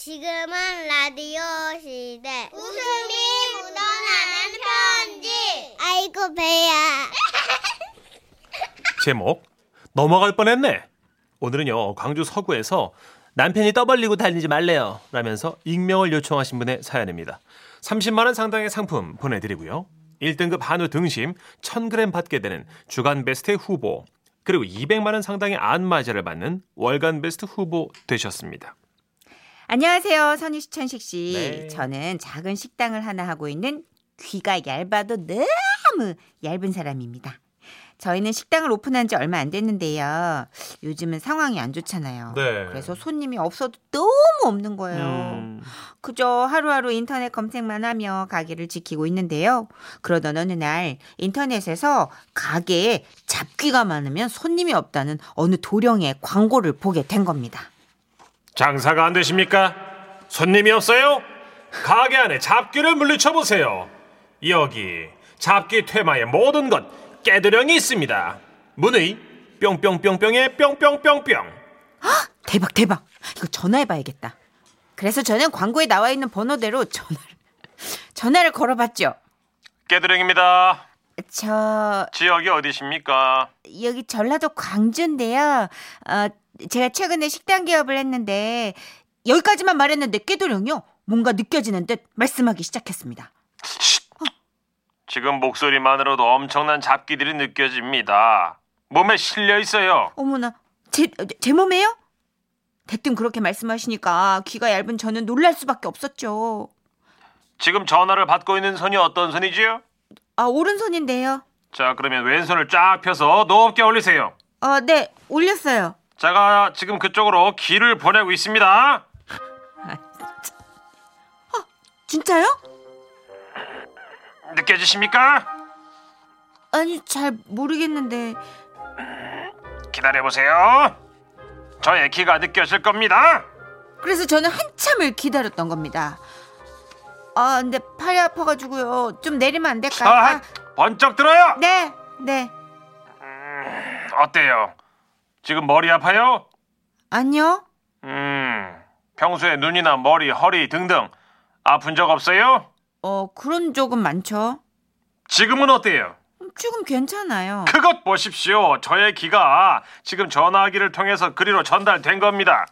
지금은 라디오 시대. 웃음이 묻어나는 편지. 아이고, 배야. 제목 넘어갈 뻔했네. 오늘은요 광주 서구에서 남편이 떠벌리고 달리지 말래요 라면서 익명을 요청하신 분의 사연입니다. 30만 원 상당의 상품 보내드리고요. 1등급 한우 등심 1000g 받게 되는 주간 베스트 후보 그리고 200만 원 상당의 안마자를 받는 월간 베스트 후보 되셨습니다. 안녕하세요. 선희 시천식 씨. 네. 저는 작은 식당을 하나 하고 있는 귀가 얇아도 너무 얇은 사람입니다. 저희는 식당을 오픈한 지 얼마 안 됐는데요. 요즘은 상황이 안 좋잖아요. 네. 그래서 손님이 없어도 너무 없는 거예요. 음, 그저 하루하루 인터넷 검색만 하며 가게를 지키고 있는데요. 그러던 어느 날 인터넷에서 가게에 잡귀가 많으면 손님이 없다는 어느 도령의 광고를 보게 된 겁니다. 장사가 안 되십니까? 손님이 없어요? 가게 안에 잡귀를 물리쳐 보세요. 여기 잡귀 퇴마의 모든 것 깨드령이 있습니다. 문의 뿅뿅뿅뿅의 뿅뿅뿅뿅. 대박 대박 이거 전화해봐야겠다 그래서 저는 광고에 나와 있는 번호대로 전화를 전화를 걸어봤죠 깨드령입니다. 저 지역이 어디십니까? 여기 전라도 광주인데요 어, 제가 최근에 식당 개업을 했는데 여기까지만 말했는데 깨도령요 뭔가 느껴지는 듯 말씀하기 시작했습니다 지금 목소리만으로도 엄청난 잡귀들이 느껴집니다. 몸에 실려 있어요. 어머나 제, 제 몸에요? 대뜸 그렇게 말씀하시니까 귀가 얇은 저는 놀랄 수밖에 없었죠 지금 전화를 받고 있는 손이 어떤 손이지요? 아 오른손인데요 자, 그러면 왼손을 쫙 펴서 높게 올리세요. 어, 네 올렸어요 제가 지금 그쪽으로 기를 보내고 있습니다. 진짜요? 느껴지십니까? 아니 잘 모르겠는데 기다려보세요. 저의 기가 느껴질 겁니다. 그래서 저는 한참을 기다렸던 겁니다. 아 근데 팔이 아파가지고요 좀 내리면 안 될까요? 아, 아, 번쩍 들어요. 네, 네 어때요? 지금 머리 아파요? 아니요 음, 평소에 눈이나 머리, 허리 등등 아픈 적 없어요? 어 그런 적은 많죠. 지금은 어때요? 지금 괜찮아요. 그것 보십시오. 저의 기가 지금 전화기를 통해서 그리로 전달된 겁니다.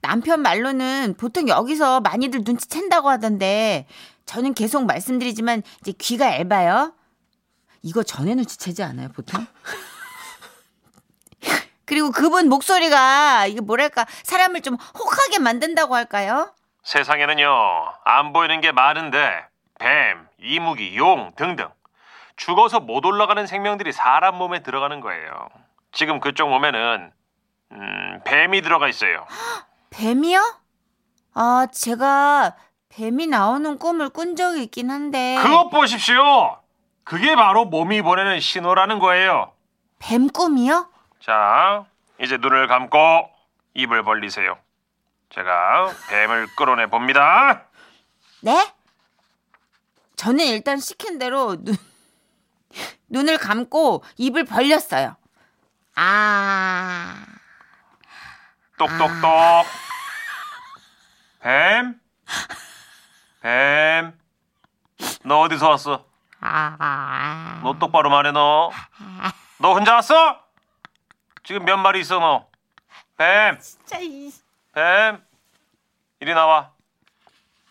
남편 말로는 보통 여기서 많이들 눈치챈다고 하던데 저는 계속 말씀드리지만 이제 귀가 얇아요. 이거 전에 눈치채지 않아요 보통? 그리고 그분 목소리가 이게 뭐랄까 사람을 좀 혹하게 만든다고 할까요? 세상에는요, 안 보이는 게 많은데, 뱀, 이무기, 용 등등. 죽어서 못 올라가는 생명들이 사람 몸에 들어가는 거예요. 지금 그쪽 몸에는, 음, 뱀이 들어가 있어요. 뱀이요? 아 제가 뱀이 나오는 꿈을 꾼 적이 있긴 한데 그것 보십시오! 그게 바로 몸이 보내는 신호라는 거예요. 뱀 꿈이요? 자, 이제 눈을 감고 입을 벌리세요. 제가 뱀을 끌어내 봅니다. 네? 저는 일단 시킨 대로 눈, 눈을 감고 입을 벌렸어요. 아, 똑똑똑. 뱀? 뱀? 너 어디서 왔어? 아, 너 똑바로 말해 너. 너 혼자 왔어? 지금 몇 마리 있어 너? 뱀, 진짜 이- 뱀. 이리 나와.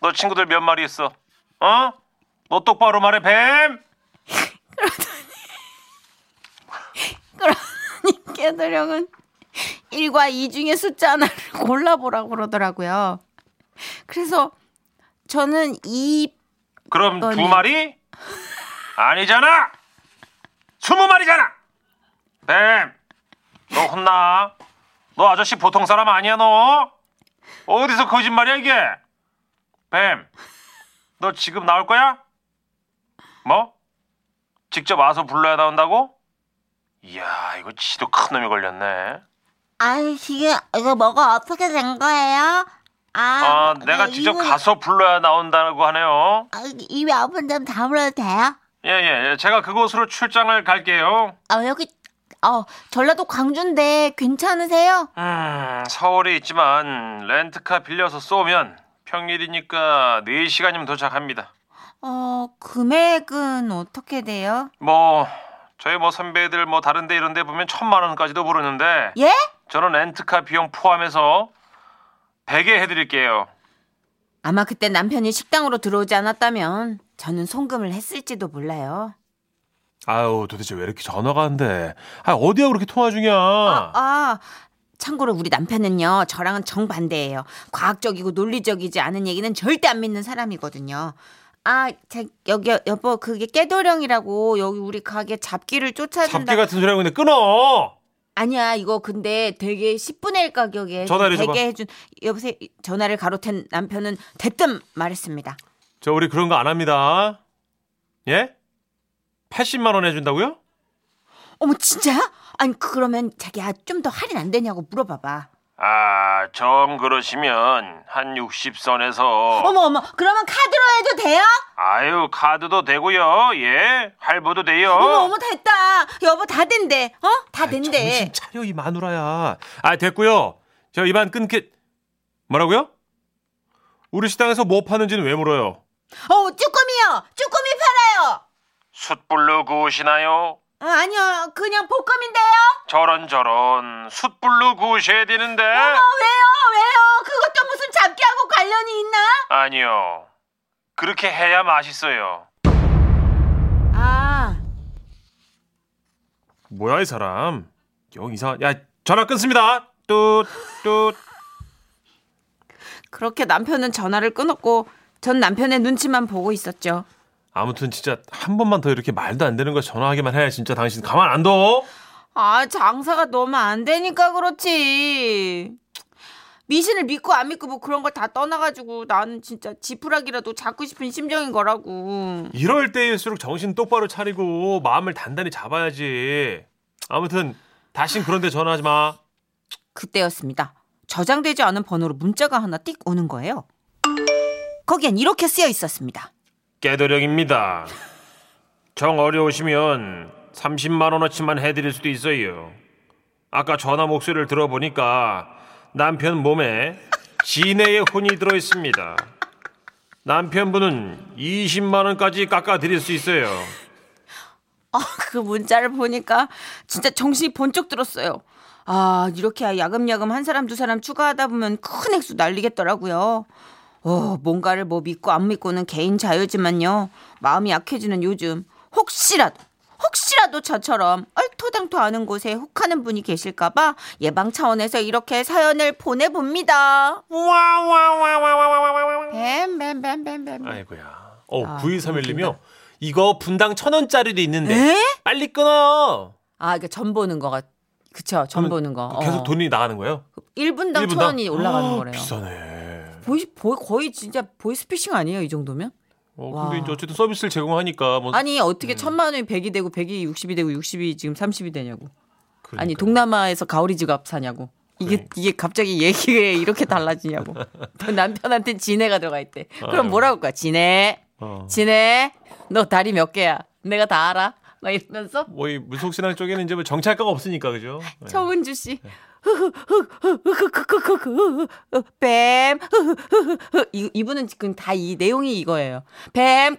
너 친구들 몇 마리 있어? 어? 너 똑바로 말해 뱀. 그러니 깨도령은 1과 2 중에 숫자 하나를 골라보라고 그러더라고요. 그래서 저는 이 그럼 두. 마리? 아니잖아. 스무 마리잖아. 뱀, 너 혼나. 너 아저씨 보통 사람 아니야 너. 어디서 거짓말이야 이게? 뱀, 너 지금 나올 거야? 뭐? 직접 와서 불러야 나온다고? 이야, 이거 지도 큰 놈이 걸렸네. 아니, 이게, 이거 뭐가 어떻게 된 거예요? 아, 아, 내가 직접 이거- 가서 불러야 나온다고 하네요. 아, 입이 아픈데 다물어도 돼요? 예, 예, 예. 제가 그곳으로 출장을 갈게요. 아, 여기, 어, 전라도 광주인데 괜찮으세요? 음, 서울에 있지만 렌트카 빌려서 쏘면 평일이니까 4시간이면 도착합니다. 어, 금액은 어떻게 돼요? 뭐 저희 뭐 선배들 뭐 다른 데 이런 데 보면 천만 원까지도 부르는데 예? 저는 렌트카 비용 포함해서 100에 해드릴게요. 아마 그때 남편이 식당으로 들어오지 않았다면 저는 송금을 했을지도 몰라요. 아유 도대체 왜 이렇게 전화가 안 돼? 아 어디야 그렇게 통화 중이야? 아, 아, 참고로 우리 남편은요, 저랑은 정반대예요. 과학적이고 논리적이지 않은 얘기는 절대 안 믿는 사람이거든요. 아, 자, 여기 여보 그게 깨도령이라고 여기 우리 가게 잡기를 쫓아준다. 잡기 같은 소리 하고 있는데 끊어. 아니야, 이거 근데 되게 10분의 1 가격에 전화를. 되게 해준 여보세요. 전화를 가로챈 남편은 대뜸 말했습니다. 저 우리 그런 거 안 합니다. 예? 80만 원 해준다고요? 어머 진짜야? 아니 그러면 자기야 좀 더 할인 안 되냐고 물어봐봐. 아, 정 그러시면 한 60선에서 어머 어머 그러면 카드로 해도 돼요? 아유 카드도 되고요. 예, 할부도 돼요. 어머 어머 됐다. 여보 다 된대. 어? 다 아이, 된대. 정신 차려 이 마누라야. 아 됐고요. 저 이만 끊게 뭐라고요? 우리 식당에서 뭐 파는지는 왜 물어요? 어 쭈꾸미요. 쭈꾸미 팔아요. 숯불로 구우시나요? 어, 아니요 그냥 볶음인데요. 저런 저런 숯불로 구우셔야 되는데 어, 왜요 왜요? 그것도 무슨 잡기하고 관련이 있나? 아니요. 그렇게 해야 맛있어요. 아 뭐야 이 사람? 영 이상. 야 전화 끊습니다. 뚜뚜. 그렇게 남편은 전화를 끊었고 전 남편의 눈치만 보고 있었죠. 아무튼 진짜 한 번만 더 이렇게 말도 안 되는 거 전화하기만 해야 진짜 당신 가만 안 둬. 아, 장사가 너무 안 되니까 그렇지. 미신을 믿고 안 믿고 뭐 그런 걸 다 떠나가지고 나는 진짜 지푸라기라도 잡고 싶은 심정인 거라고. 이럴 때일수록 정신 똑바로 차리고 마음을 단단히 잡아야지. 아무튼 다신 그런데 전화하지 마. 그때였습니다. 저장되지 않은 번호로 문자가 하나 띡 오는 거예요. 거기엔 이렇게 쓰여 있었습니다. 깨도령입니다. 정 어려우시면 30만 원어치만 해드릴 수도 있어요. 아까 전화 목소리를 들어보니까 남편 몸에 진해의 혼이 들어 있습니다. 남편분은 20만 원까지 깎아드릴 수 있어요. 아, 그 문자를 보니까 진짜 정신이 번쩍 들었어요. 아, 이렇게 야금야금 한 사람 두 사람 추가하다 보면 큰 액수 날리겠더라고요. 어, 뭔가를 뭐 믿고 안 믿고는 개인 자유지만요. 마음이 약해지는 요즘 혹시라도 혹시라도 저처럼 얼토당토 하는 곳에 혹하는 분이 계실까봐 예방 차원에서 이렇게 사연을 보내봅니다. 뱀뱀뱀뱀뱀. 아이고야. 어, 아, 9231님이요. 이거 분당 천 원짜리도 있는데 에? 빨리 끊어. 아, 이게 전 보는 거가 그쵸, 전 보는 거. 계속 어. 돈이 나가는 거예요? 1분당 1분당? 천 원이 올라가는 아, 거래요. 비싸네. 보이, 보이, 거의 진짜 보이스피싱 아니에요, 이 정도면? 어, 와. 근데 이제 어쨌든 서비스를 제공하니까 뭐 아니, 어떻게 음. 천만 원이 100이 되고, 100이 60이 되고, 60이 지금 30이 되냐고. 아니, 그러니까요. 동남아에서 가오리 지갑 사냐고. 이게, 그래. 이게 갑자기 얘기가 이렇게 달라지냐고. 남편한테 진해가 들어가 있대. 그럼 아유. 뭐라고 할까? 진해, 어. 진해, 너 다리 몇 개야? 내가 다 알아? 막 이러면서 뭐이 물속신앙 쪽에는 이제 뭐 정찰가가 없으니까 그죠? 네. 정은주 씨. 뱀. 이- 이분은 지금 다 이 내용이 이거예요. 뱀.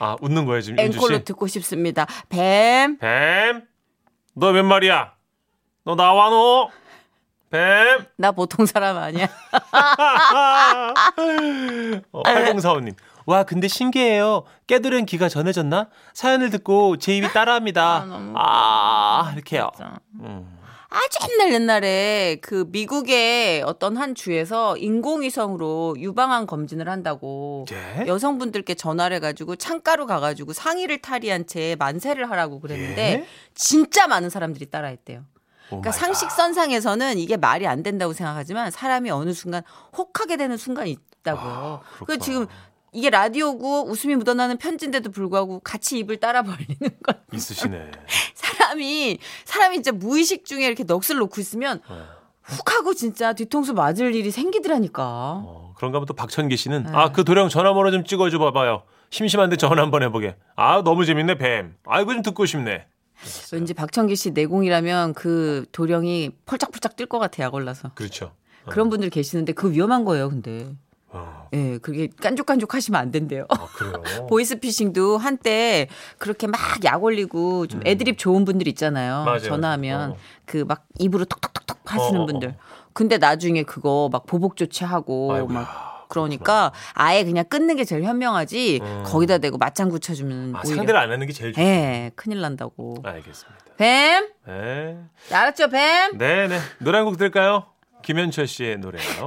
아 웃는 거예요 지금 윤주 앵콜로 씨. 듣고 싶습니다. 뱀. 뱀, 너몇 마리야? 너 나와 너. 뱀. 나 보통 사람 아니야. 어, 8045님. 와 근데 신기해요. 깨들은 기가 전해졌나? 사연을 듣고 제 입이 따라합니다. 아, 이렇게요. 음. 아주 옛날 옛날에 그 미국의 어떤 한 주에서 인공위성으로 유방암 검진을 한다고 예? 여성분들께 전화를 해가지고 창가로 가가지고 상의를 탈의한 채 만세를 하라고 그랬는데 예? 진짜 많은 사람들이 따라했대요. 오 그러니까 상식선상에서는 이게 말이 안 된다고 생각하지만 사람이 어느 순간 혹하게 되는 순간이 있다고요. 아. 그 지금 이게 라디오고 웃음이 묻어나는 편지인데도 불구하고 같이 입을 따라 벌리는 건 갓. 있으시네. 사람이 사람이 진짜 무의식 중에 이렇게 넋을 놓고 있으면 어. 훅 하고 진짜 뒤통수 맞을 일이 생기더라니까. 어, 그런가 또 박천기 씨는 네. 아그 도령 전화번호 좀 찍어줘 봐봐요. 심심한데 전화 한번 해보게. 아 너무 재밌네 뱀. 아이고 좀 듣고 싶네. 왠지 박청기 씨 내공이라면 그 도령이 펄짝펄짝 뛸 것 같아 약 올라서. 그렇죠. 그런 분들 계시는데 그거 위험한 거예요, 근데. 어, 예, 그게 깐족깐족 하시면 안 된대요. 아, 그래요. 보이스피싱도 한때 그렇게 막 약 올리고 좀 애드립 좋은 분들 있잖아요. 음. 맞아요. 전화하면 어. 그막 입으로 톡톡톡톡 하시는 어, 어, 분들. 어. 근데 나중에 그거 막 보복 조치하고 아이고야, 막 그러니까 아예 그냥 끊는 게 제일 현명하지 음. 거기다 대고 맞장구 쳐주면 아, 상대를 안 하는 게 제일 좋죠. 예, 큰일 난다고. 알겠습니다. 뱀? 네. 알았죠, 뱀? 네, 네. 노래 한 곡 들을까요? 김현철 씨의 노래요.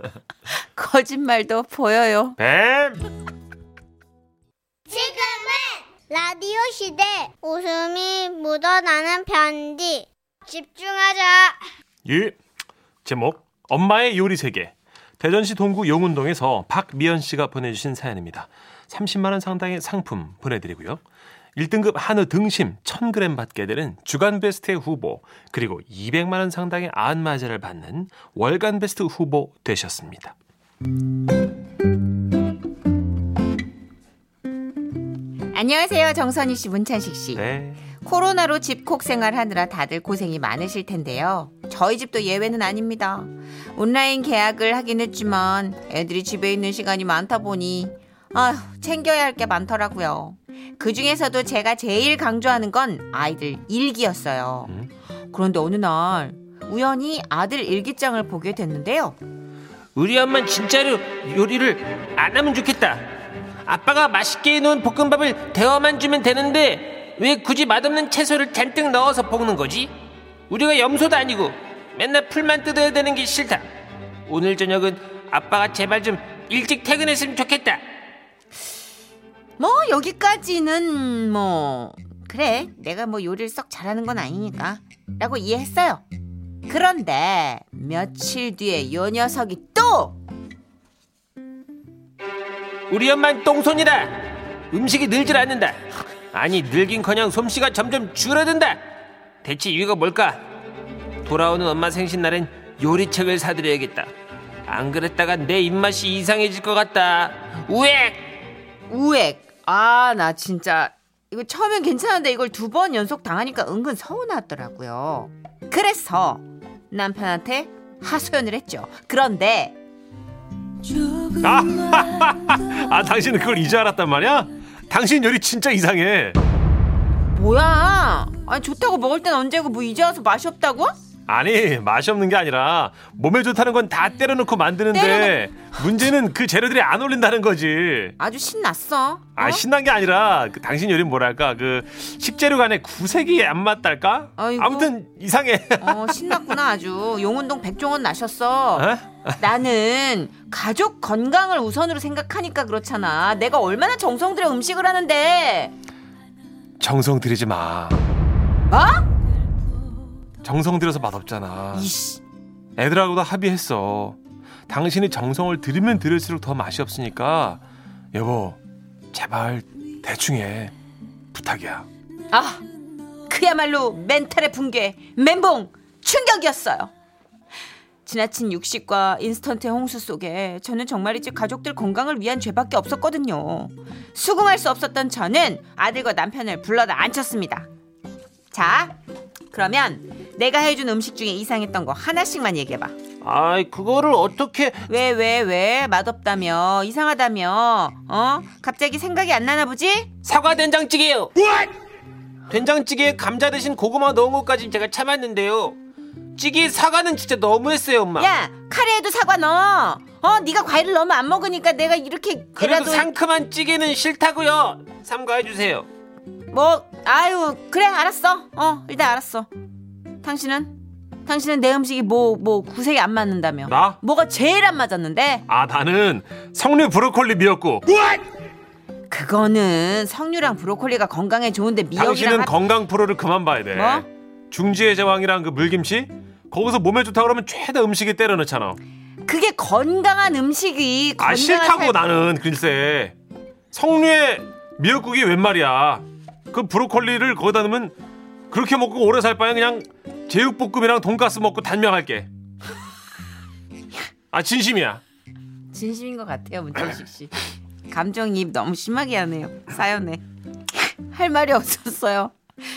거짓말도 보여요. 뱀! 지금은 라디오 시대 웃음이 묻어나는 편지 집중하자 이 제목 엄마의 요리 세계 대전시 동구 용운동에서 박미연 씨가 보내주신 사연입니다. 30만 원 상당의 상품 보내드리고요. 1등급 한우 등심 1000g 받게 되는 주간 베스트 후보 그리고 200만 원 상당의 안마자를 받는 월간 베스트 후보 되셨습니다. 안녕하세요, 정선희 씨, 문찬식 씨. 네. 코로나로 집콕 생활하느라 다들 고생이 많으실 텐데요. 저희 집도 예외는 아닙니다. 온라인 계약을 하긴 했지만 애들이 집에 있는 시간이 많다 보니 아휴, 챙겨야 할 게 많더라고요. 그 중에서도 제가 제일 강조하는 건 아이들 일기였어요. 음. 그런데 어느 날 우연히 아들 일기장을 보게 됐는데요. 우리 엄마는 진짜로 요리를 안 하면 좋겠다. 아빠가 맛있게 해놓은 볶음밥을 데워만 주면 되는데 왜 굳이 맛없는 채소를 잔뜩 넣어서 볶는 거지? 우리가 염소도 아니고 맨날 풀만 뜯어야 되는 게 싫다. 오늘 저녁은 아빠가 제발 좀 일찍 퇴근했으면 좋겠다. 뭐 여기까지는 뭐 그래 내가 뭐 요리를 썩 잘하는 건 아니니까 라고 이해했어요 그런데 며칠 뒤에 요 녀석이 또 우리 엄마는 똥손이다. 음식이 늘질 않는다. 아니 늘긴커녕 솜씨가 점점 줄어든다. 대체 이유가 뭘까? 돌아오는 엄마 생신날엔 요리책을 사드려야겠다. 안 그랬다가 내 입맛이 이상해질 것 같다. 우엑! 우액 아 나 진짜 이거 처음엔 괜찮은데 이걸 두 번 연속 당하니까 은근 서운하더라고요 그래서 남편한테 하소연을 했죠 그런데 아, 아, 당신은 그걸 이제 알았단 말이야? 당신 요리 진짜 이상해. 뭐야 아니 좋다고 먹을 땐 언제고 뭐 이제 와서 맛이 없다고? 아니 맛이 없는 게 아니라 몸에 좋다는 건 다 때려놓고 만드는데 문제는 그 재료들이 안 어울린다는 거지. 아주 신났어 어? 아 신난 게 아니라 그 당신 요리는 뭐랄까 그 식재료 간의 구색이 안 맞달까? 아이고. 아무튼 이상해. 어, 신났구나 아주. 용운동 백종원 나셨어. 어? 나는 가족 건강을 우선으로 생각하니까 그렇잖아. 내가 얼마나 정성 들여 음식을 하는데. 정성 들이지 마. 뭐? 정성 들여서 맛없잖아. 이씨. 애들하고도 합의했어. 당신이 정성을 들이면 들일수록 더 맛이 없으니까 여보 제발 대충 해 부탁이야. 아, 그야말로 멘탈의 붕괴, 멘봉, 충격이었어요. 지나친 육식과 인스턴트의 홍수 속에 저는 정말이지 가족들 건강을 위한 죄밖에 없었거든요. 수긍할 수 없었던 저는 아들과 남편을 불러다 앉혔습니다. 자, 그러면 내가 해준 음식 중에 이상했던 거 하나씩만 얘기해봐. 아이, 그거를 어떻게. 왜, 왜, 왜? 맛없다며? 이상하다며? 어? 갑자기 생각이 안 나나 보지? 사과 된장찌개요! 된장찌개에 감자 대신 고구마 넣은 것까진 제가 참았는데요. 찌개에 사과는 진짜 너무했어요, 엄마. 야, 카레에도 사과 넣어. 어, 네가 과일을 넣으면 안 먹으니까 내가 이렇게 그래도 그래도 상큼한 찌개는 싫다고요. 삼가해 주세요. 뭐 아유 그래 알았어. 어 일단 알았어. 당신은 당신은 내 음식이 뭐 뭐 구색이 안 맞는다며. 나? 뭐가 제일 안 맞았는데? 아 나는 석류 브로콜리 미역국. 그거는 석류랑 브로콜리가 건강에 좋은데 미역이랑 당신은 하- 건강 프로를 그만 봐야 돼. 뭐? 중지의 제왕이랑 그 물김치 거기서 몸에 좋다 그러면 죄다 음식에 때려 넣잖아. 그게 건강한 음식이 아 건강한 싫다고 살- 나는 글쎄 석류에 미역국이 웬 말이야. 그 브로콜리를 거기다 넣으면 그렇게 먹고 오래 살 바에 그냥 제육볶음이랑 돈가스 먹고 단명할게. 아 진심이야. 진심인 것 같아요 문철식 씨. 감정이입 너무 심하게 하네요 사연에 할 말이 없었어요.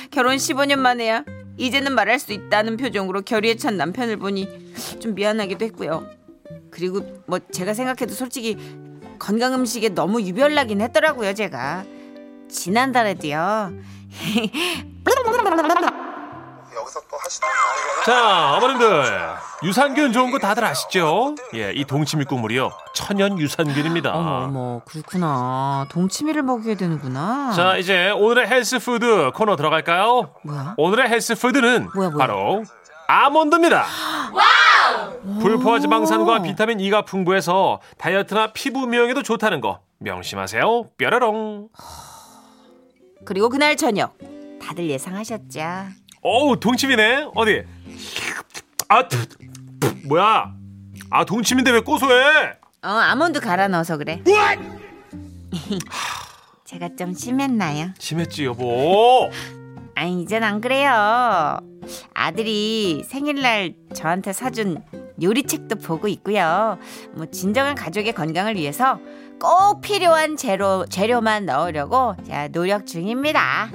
결혼 15년 만에야 이제는 말할 수 있다는 표정으로 결의에 찬 남편을 보니 좀 미안하기도 했고요. 그리고 뭐 제가 생각해도 솔직히 건강 음식에 너무 유별나긴 했더라고요, 제가. 지난달에도요. 여기서 또 하시다. 자, 어머님들. 유산균 좋은 거 다들 아시죠? 예, 이 동치미 국물이요. 천연 유산균입니다. 어머 어머 그렇구나. 동치미를 먹여야 되는구나. 자, 이제 오늘의 health food 코너 들어갈까요? 뭐야? 오늘의 health food는 뭐야, 뭐야? 바로 아몬드입니다. 불포화 지방산과 비타민 E가 풍부해서 다이어트나 피부 미용에도 좋다는 거 명심하세요. 뾰로롱. 그리고 그날 저녁 다들 예상하셨죠? 어우, 동치미네. 어디? 아, 푸, 푸, 뭐야? 아, 동치미인데 왜 고소해? 어 아몬드 갈아 넣어서 그래. 제가 좀 심했나요? 심했지, 여보. 아니 이젠 안 그래요. 아들이 생일날 저한테 사준 요리책도 보고 있고요. 뭐 진정한 가족의 건강을 위해서 꼭 필요한 재료 재료만 넣으려고 제가 노력 중입니다.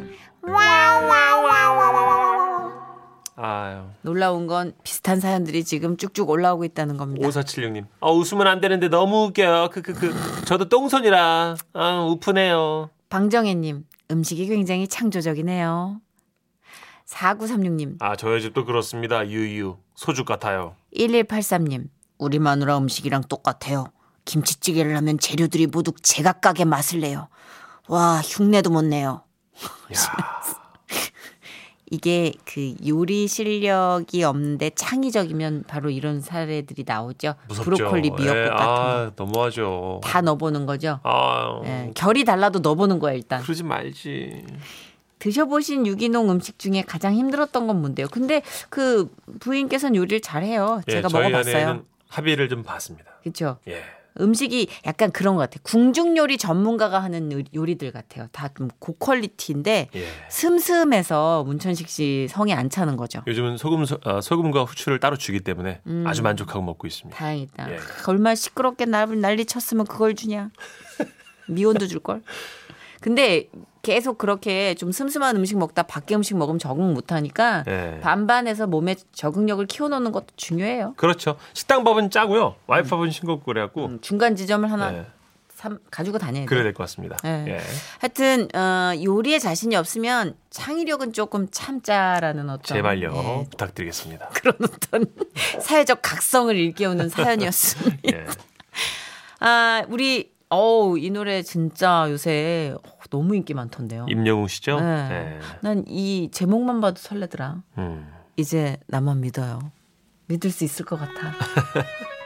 아유. 놀라운 건 비슷한 사연들이 지금 쭉쭉 올라오고 있다는 겁니다. 5476님. 아, 웃으면 안 되는데 너무 웃겨요. 그, 그, 그. 저도 똥손이라. 아, 우프네요. 방정혜님 음식이 굉장히 창조적이네요. 4936님 아, 저희 집도 그렇습니다. 유유. 소주 같아요. 1183님 우리 마누라 음식이랑 똑같아요. 김치찌개를 하면 재료들이 모두 제각각의 맛을 내요. 와 흉내도 못 내요. 야, 이게 그 요리 실력이 없는데 창의적이면 바로 이런 사례들이 나오죠. 무섭죠. 브로콜리, 미역국 예, 같은 거. 아, 너무하죠. 다 넣어보는 거죠. 아, 예, 결이 달라도 넣어보는 거야 일단. 그러지 말지. 드셔보신 유기농 음식 중에 가장 힘들었던 건 뭔데요? 근데 그 부인께서는 요리를 잘해요. 예, 제가 저희 먹어봤어요. 합의를 좀 봤습니다. 그렇죠. 예. 음식이 약간 그런 것 같아요. 궁중 요리 전문가가 하는 요- 요리들 같아요. 다 좀 고퀄리티인데 예. 슴슴해서 문천식 씨 성에 안 차는 거죠. 요즘은 소금 소, 어, 소금과 후추를 따로 주기 때문에 음. 아주 만족하고 먹고 있습니다. 다행이다. 예. 크, 얼마나 시끄럽게 날 난리 쳤으면 그걸 주냐. 미원도 줄 걸. 근데 계속 그렇게 좀 슴슴한 음식 먹다 밖에 음식 먹으면 적응 못 하니까 예. 반반해서 몸에 적응력을 키워놓는 것도 중요해요. 그렇죠. 식당밥은 짜고요. 와이프밥은 싱겁고 그래갖고 음, 중간 지점을 하나 예. 삼- 가지고 다녀야 그래야 돼요. 될것 같습니다. 예. 예. 하여튼 어, 요리에 자신이 없으면 창의력은 조금 참자라는 어떤 제발요. 예, 부탁드리겠습니다. 그런 어떤 사회적 각성을 일깨우는 사연이었습니다. 예. 아 우리 어우 이 노래 진짜 요새 너무 인기 많던데요. 임영웅 씨죠? 네. 예. 난이 제목만 봐도 설레더라. 음. 이제 나만 믿어요. 믿을 수 있을 것 같아.